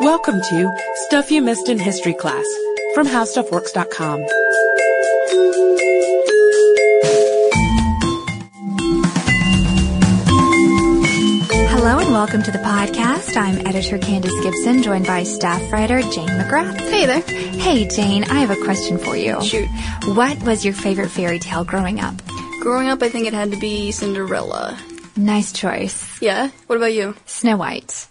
Welcome to Stuff You Missed in History Class from HowStuffWorks.com. Hello and welcome to the podcast. I'm editor Candace Gibson, joined by staff writer Jane McGrath. Hey there. Hey Jane, I have a question for you. Shoot. What was your favorite fairy tale growing up? Growing up, I think it had to be Cinderella. Nice choice. Yeah? What about you? Snow White.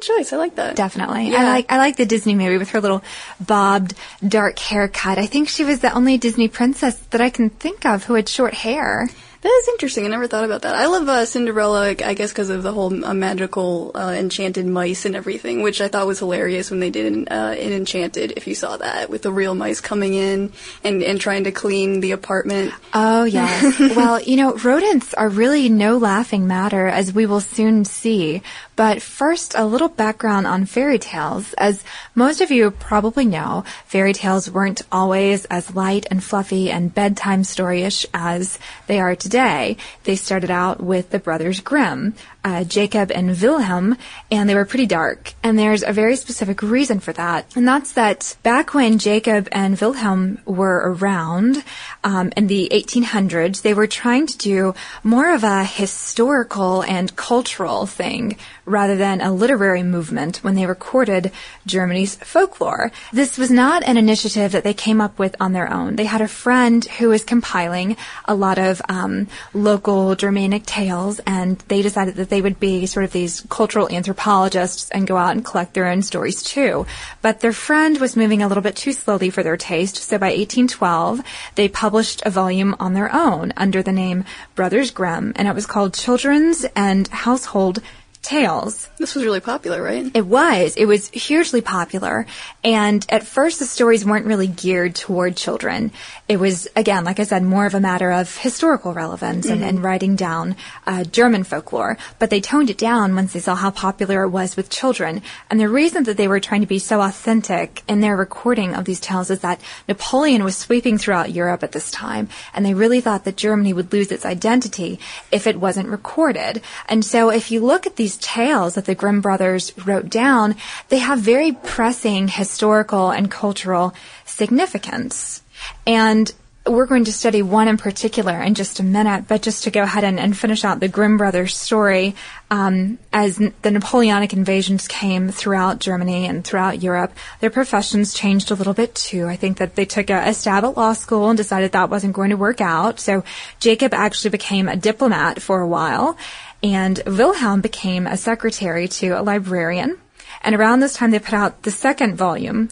Good choice. I like that. Definitely. Yeah. I like I like the Disney movie with her little bobbed dark haircut. I think she was the only Disney princess that I can think of who had short hair. That is interesting. I never thought about that. I love uh, Cinderella, I guess, because of the whole uh, magical uh, enchanted mice and everything, which I thought was hilarious when they did in, uh, in Enchanted. If you saw that with the real mice coming in and and trying to clean the apartment. Oh, yes. well, you know, rodents are really no laughing matter, as we will soon see. But first, a little background on fairy tales. As most of you probably know, fairy tales weren't always as light and fluffy and bedtime storyish as they are today. They started out with the brothers Grimm, uh, Jacob and Wilhelm, and they were pretty dark. And there's a very specific reason for that, and that's that back when Jacob and Wilhelm were around um, in the 1800s, they were trying to do more of a historical and cultural thing rather than a literary movement when they recorded Germany's folklore. This was not an initiative that they came up with on their own. They had a friend who was compiling a lot of um, local Germanic tales, and they decided that they would be sort of these cultural anthropologists and go out and collect their own stories too. But their friend was moving a little bit too slowly for their taste, so by 1812, they published a volume on their own under the name Brothers Grimm, and it was called Children's and Household Tales. This was really popular, right? It was. It was hugely popular. And at first, the stories weren't really geared toward children. It was, again, like I said, more of a matter of historical relevance and, and writing down uh, German folklore. But they toned it down once they saw how popular it was with children. And the reason that they were trying to be so authentic in their recording of these tales is that Napoleon was sweeping throughout Europe at this time. And they really thought that Germany would lose its identity if it wasn't recorded. And so if you look at these tales that the Grimm brothers wrote down, they have very pressing historical and cultural significance. And we're going to study one in particular in just a minute, but just to go ahead and, and finish out the Grimm brothers story, um, as the Napoleonic invasions came throughout Germany and throughout Europe, their professions changed a little bit too. I think that they took a, a stab at law school and decided that wasn't going to work out. So Jacob actually became a diplomat for a while, and Wilhelm became a secretary to a librarian. And around this time, they put out the second volume,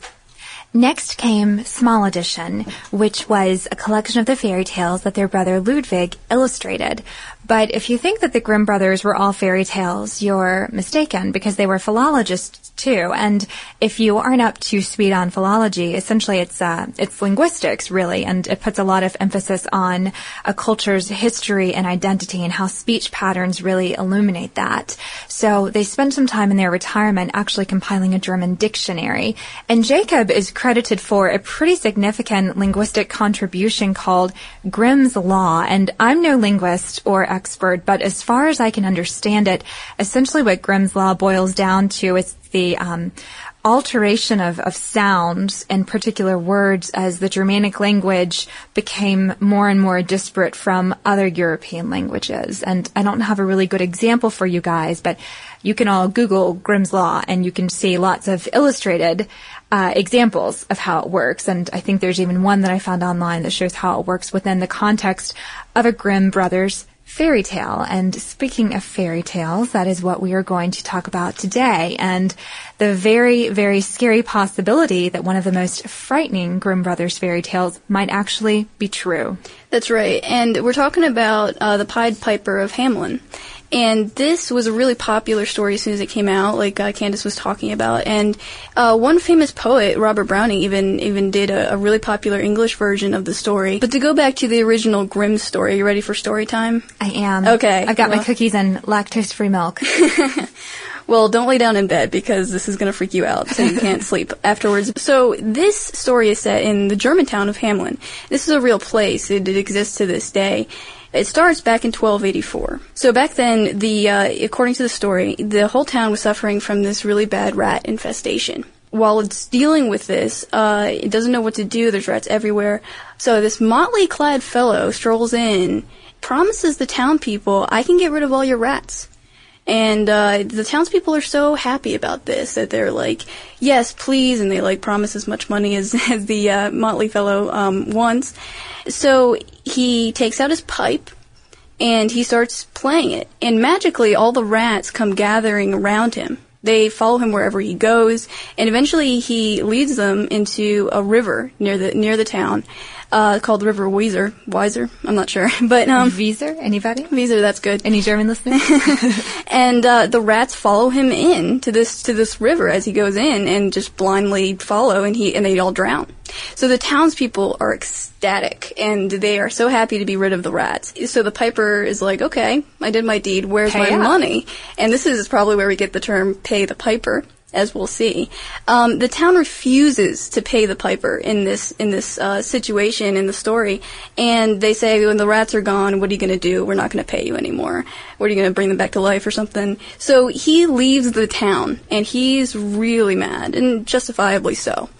Next came Small Edition, which was a collection of the fairy tales that their brother Ludwig illustrated. But if you think that the Grimm brothers were all fairy tales, you're mistaken because they were philologists too. And if you aren't up to speed on philology, essentially it's uh, it's linguistics really, and it puts a lot of emphasis on a culture's history and identity and how speech patterns really illuminate that. So they spend some time in their retirement actually compiling a German dictionary. And Jacob is credited for a pretty significant linguistic contribution called Grimm's Law. And I'm no linguist or expert, but as far as I can understand it, essentially what Grimm's Law boils down to is the um, alteration of, of sounds and particular words as the Germanic language became more and more disparate from other European languages. And I don't have a really good example for you guys, but you can all Google Grimm's Law and you can see lots of illustrated uh, examples of how it works. And I think there's even one that I found online that shows how it works within the context of a Grimm brothers fairy tale. And speaking of fairy tales, that is what we are going to talk about today. And the very, very scary possibility that one of the most frightening Grimm Brothers fairy tales might actually be true. That's right. And we're talking about uh, the Pied Piper of Hamelin. And this was a really popular story as soon as it came out, like uh, Candace was talking about. And uh, one famous poet, Robert Browning, even even did a, a really popular English version of the story. But to go back to the original Grimm story, you ready for story time? I am. Okay, I've got my cookies and lactose free milk. Well, don't lay down in bed because this is going to freak you out, so you can't sleep afterwards. So this story is set in the German town of Hamelin. This is a real place. It, it exists to this day. It starts back in 1284. So back then, the uh, according to the story, the whole town was suffering from this really bad rat infestation. While it's dealing with this, uh, it doesn't know what to do. There's rats everywhere. So this motley clad fellow strolls in, promises the town people, "I can get rid of all your rats." And uh, the townspeople are so happy about this that they're like, "Yes, please," and they like promise as much money as, as the uh, motley fellow um, wants. So he takes out his pipe and he starts playing it. And magically, all the rats come gathering around him. They follow him wherever he goes, and eventually he leads them into a river near the near the town, uh, called the River Weiser. Weiser, I'm not sure, but um, Wieser? Anybody? Weiser, that's good. Any German listeners? and uh, the rats follow him in to this to this river as he goes in, and just blindly follow, and he and they all drown. So the townspeople are ecstatic, and they are so happy to be rid of the rats. So the piper is like, "Okay, I did my deed. Where's Pay my up." money?" And this is probably where we get the term "pay the piper." As we'll see, um, the town refuses to pay the piper in this in this uh, situation in the story, and they say, "When the rats are gone, what are you going to do? We're not going to pay you anymore. What are you going to bring them back to life or something?" So he leaves the town, and he's really mad, and justifiably so.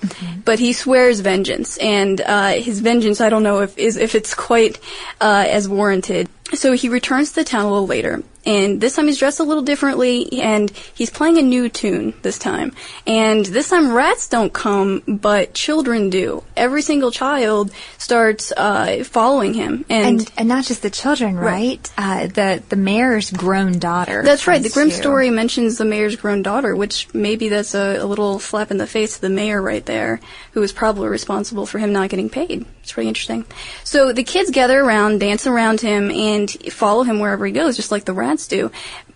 But he swears vengeance, and uh, his vengeance, I don't know if is if it's quite uh, as warranted. So he returns to the town a little later, and this time he's dressed a little differently, and he's playing a new tune this time. And this time rats don't come, but children do. Every single child starts uh, following him, and, and and not just the children, right? Uh, the the mayor's grown daughter. that's right. The too. story mentions the mayor's grown daughter, which maybe that's a, a little slap in the face to the mayor right there, who is probably responsible for him not getting paid. It's pretty interesting. So the kids gather around, dance around him, and follow him wherever he goes, just like the rats do.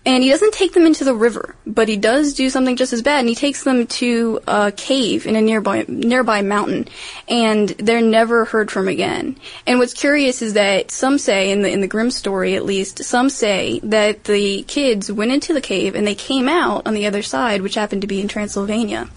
And he doesn't take them into the river, but he does do something just as bad, and he takes them to a cave in a nearby nearby mountain, and they're never heard from again. And what's curious is that some say, in the in the Grimm story at least, some say that the kids went into the cave and they came out on the other side, which happened to be in Transylvania.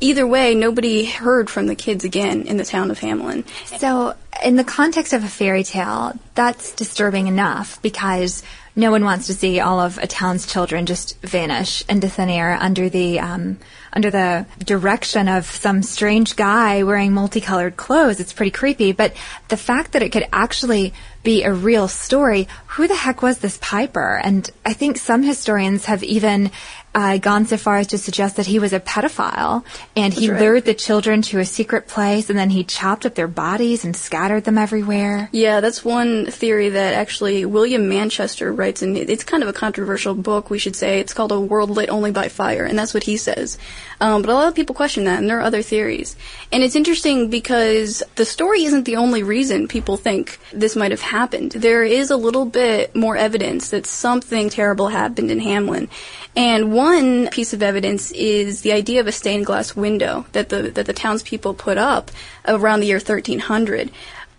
Either way, nobody heard from the kids again in the town of Hamelin. So, in the context of a fairy tale, that's disturbing enough because no one wants to see all of a town's children just vanish into thin air under the um, under the direction of some strange guy wearing multicolored clothes. It's pretty creepy. But the fact that it could actually be a real story, who the heck was this Piper? And I think some historians have even uh, gone so far as to suggest that he was a pedophile and he right. lured the children to a secret place and then he chopped up their bodies and scattered them everywhere. Yeah, that's one theory that actually William Manchester writes, and it's kind of a controversial book, we should say. It's called A World Lit Only by Fire, and that's what he says. Um, but a lot of people question that, and there are other theories. And it's interesting because the story isn't the only reason people think this might have happened. There is a little bit more evidence that something terrible happened in Hamelin. And one piece of evidence is the idea of a stained glass window that the that the townspeople put up around the year 1300.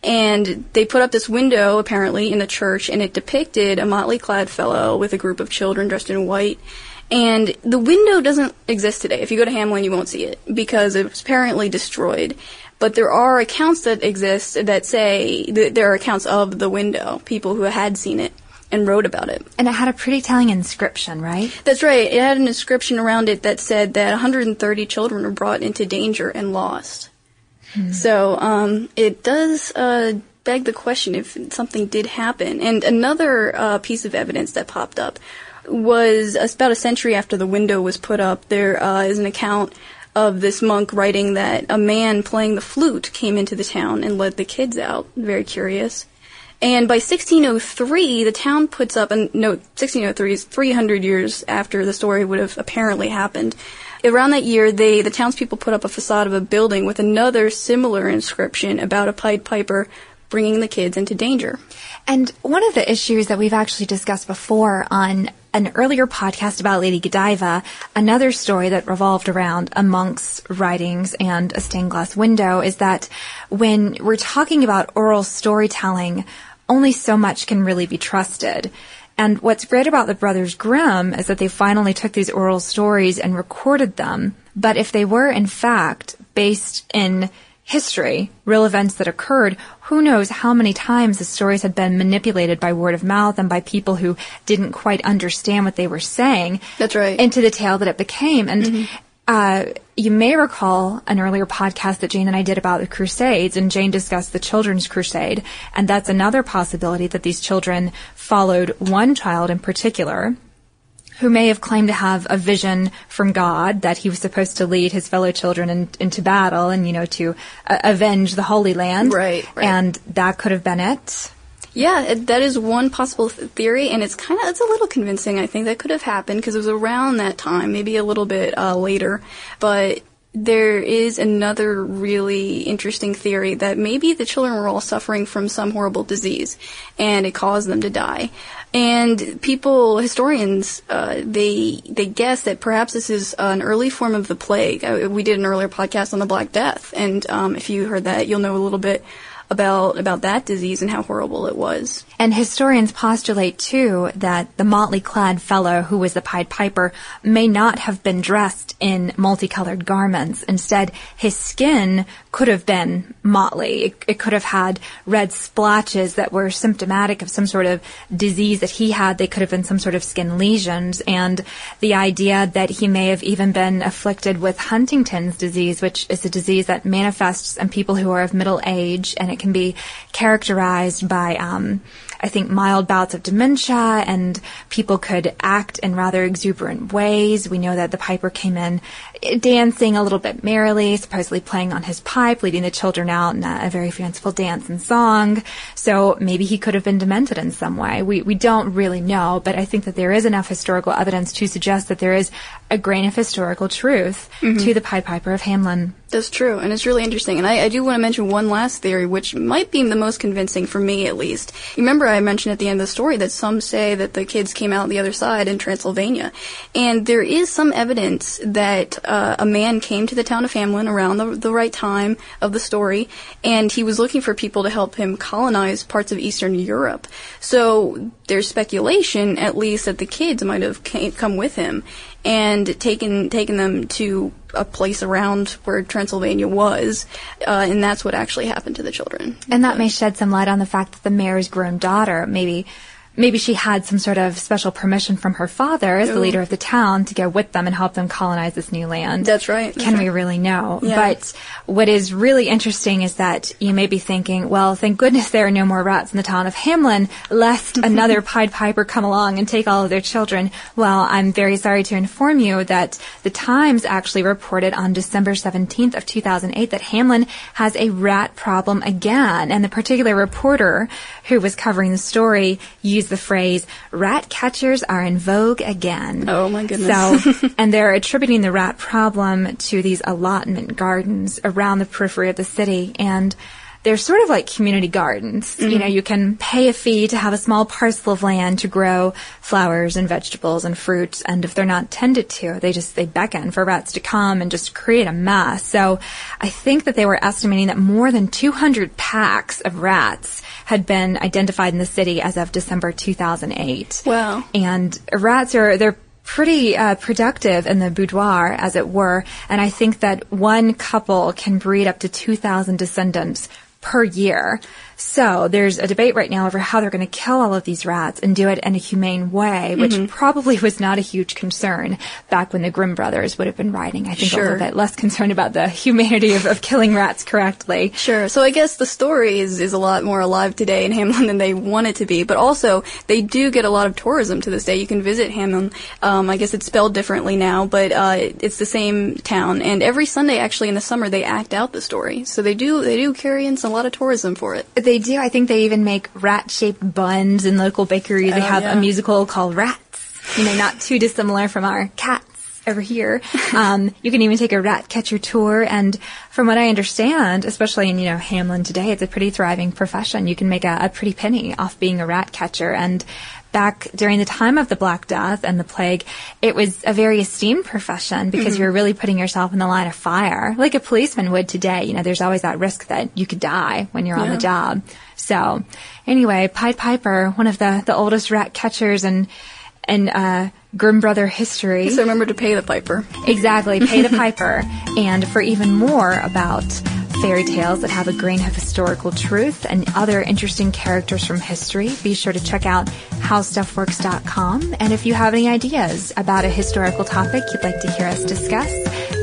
And they put up this window, apparently, in the church, and it depicted a motley clad fellow with a group of children dressed in white. And the window doesn't exist today. If you go to Hamelin, you won't see it because it was apparently destroyed. But there are accounts that exist that say that there are accounts of the window, people who had seen it and wrote about it. And it had a pretty telling inscription, right? That's right. It had an inscription around it that said that 130 children were brought into danger and lost. So um, it does uh, beg the question if something did happen. And another uh, piece of evidence that popped up was about a century after the window was put up. There uh, is an account of this monk writing that a man playing the flute came into the town and led the kids out. Very curious. And by 1603, the town puts up, and no, 1603 is 300 years after the story would have apparently happened. Around that year, they, the townspeople put up a facade of a building with another similar inscription about a Pied Piper bringing the kids into danger. And one of the issues that we've actually discussed before on an earlier podcast about Lady Godiva, another story that revolved around a monk's writings and a stained glass window, is that when we're talking about oral storytelling, only so much can really be trusted. And what's great about the Brothers Grimm is that they finally took these oral stories and recorded them. But if they were in fact based in history, real events that occurred, who knows how many times the stories had been manipulated by word of mouth and by people who didn't quite understand what they were saying. That's right. Into the tale that it became. And mm-hmm. uh, you may recall an earlier podcast that Jane and I did about the Crusades, and Jane discussed the Children's Crusade. And that's another possibility that these children followed one child in particular who may have claimed to have a vision from God that he was supposed to lead his fellow children in, into battle and, you know, to uh, avenge the Holy Land. Right, right. And that could have been it. Yeah, that is one possible theory, and it's kind of it's a little convincing. I think that could have happened because it was around that time, maybe a little bit uh, later. But there is another really interesting theory that maybe the children were all suffering from some horrible disease and it caused them to die. And people, historians, uh, they they guess that perhaps this is an early form of the plague. Uh, we did an earlier podcast on the Black Death, and um, if you heard that, you'll know a little bit about about that disease and how horrible it was. And historians postulate too that the motley clad fellow who was the Pied Piper may not have been dressed in multicolored garments. Instead, his skin could have been motley. It, it, could have had red splotches that were symptomatic of some sort of disease that he had. They could have been some sort of skin lesions. And the idea that he may have even been afflicted with Huntington's disease, which is a disease that manifests in people who are of middle age and it can be characterized by, um, I think, mild bouts of dementia, and people could act in rather exuberant ways. We know that the piper came in dancing a little bit merrily, supposedly playing on his pipe, leading the children out in a, a very fanciful dance and song. So maybe he could have been demented in some way. We we don't really know, but I think that there is enough historical evidence to suggest that there is a grain of historical truth mm-hmm. to the Pied Piper of Hamelin. That's true, and it's really interesting. And I, I, do want to mention one last theory, which might be the most convincing for me, at least. You remember I mentioned at the end of the story that some say that the kids came out the other side in Transylvania, and there is some evidence that uh, a man came to the town of Hamelin around the, the right time of the story, and he was looking for people to help him colonize parts of Eastern Europe. So there's speculation, at least, that the kids might have came, come with him and taken taken them to a place around where Transylvania was, uh, and that's what actually happened to the children. And that may shed some light on the fact that the mayor's grown daughter maybe maybe she had some sort of special permission from her father as the leader of the town to go with them and help them colonize this new land. That's right. That's Can right. we really know? Yeah. But what is really interesting is that you may be thinking, well, thank goodness there are no more rats in the town of Hamelin, lest another Pied Piper come along and take all of their children. Well, I'm very sorry to inform you that the Times actually reported on December 17th of 2008 that Hamelin has a rat problem again. And the particular reporter who was covering the story used the phrase, rat catchers are in vogue again. Oh my goodness. So, and they're attributing the rat problem to these allotment gardens around the periphery of the city. And they're sort of like community gardens. Mm-hmm. You know, you can pay a fee to have a small parcel of land to grow flowers and vegetables and fruits. And if they're not tended to, they just, they beckon for rats to come and just create a mess. So I think that they were estimating that more than 200 packs of rats had been identified in the city as of December 2008. Wow. And rats are, they're pretty uh, productive in the boudoir, as it were. And I think that one couple can breed up to 2,000 descendants per year. So there's a debate right now over how they're going to kill all of these rats and do it in a humane way, which mm-hmm. probably was not a huge concern back when the Grimm brothers would have been writing. I think sure. a little bit less concerned about the humanity of, of, killing rats correctly. Sure. So I guess the story is, is a lot more alive today in Hamelin than they want it to be, but also they do get a lot of tourism to this day. You can visit Hamelin. Um, I guess it's spelled differently now, but uh, it's the same town. And every Sunday, actually, in the summer, they act out the story. So they do they do carry in some, a lot of tourism for it. They do. I think they even make rat-shaped buns in local bakeries. They oh, have yeah. a musical called Rats. You know, not too dissimilar from our cats over here. Um, you can even take a rat catcher tour, and from what I understand, especially in you know Hamelin today, it's a pretty thriving profession. You can make a, a pretty penny off being a rat catcher, and back during the time of the Black Death and the plague, it was a very esteemed profession because mm-hmm. you were really putting yourself in the line of fire, like a policeman would today. You know, there's always that risk that you could die when you're yeah. on the job. So, anyway, Pied Piper, one of the the oldest rat catchers and and uh, Grimm brother history. So remember to pay the piper. Exactly, pay the piper. And for even more about fairy tales that have a grain of historical truth and other interesting characters from history, be sure to check out howstuffworks.com. And if you have any ideas about a historical topic you'd like to hear us discuss,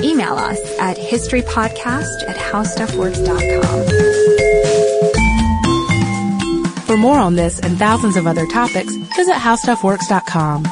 email us at historypodcast at howstuffworks.com. For more on this and thousands of other topics, visit howstuffworks.com.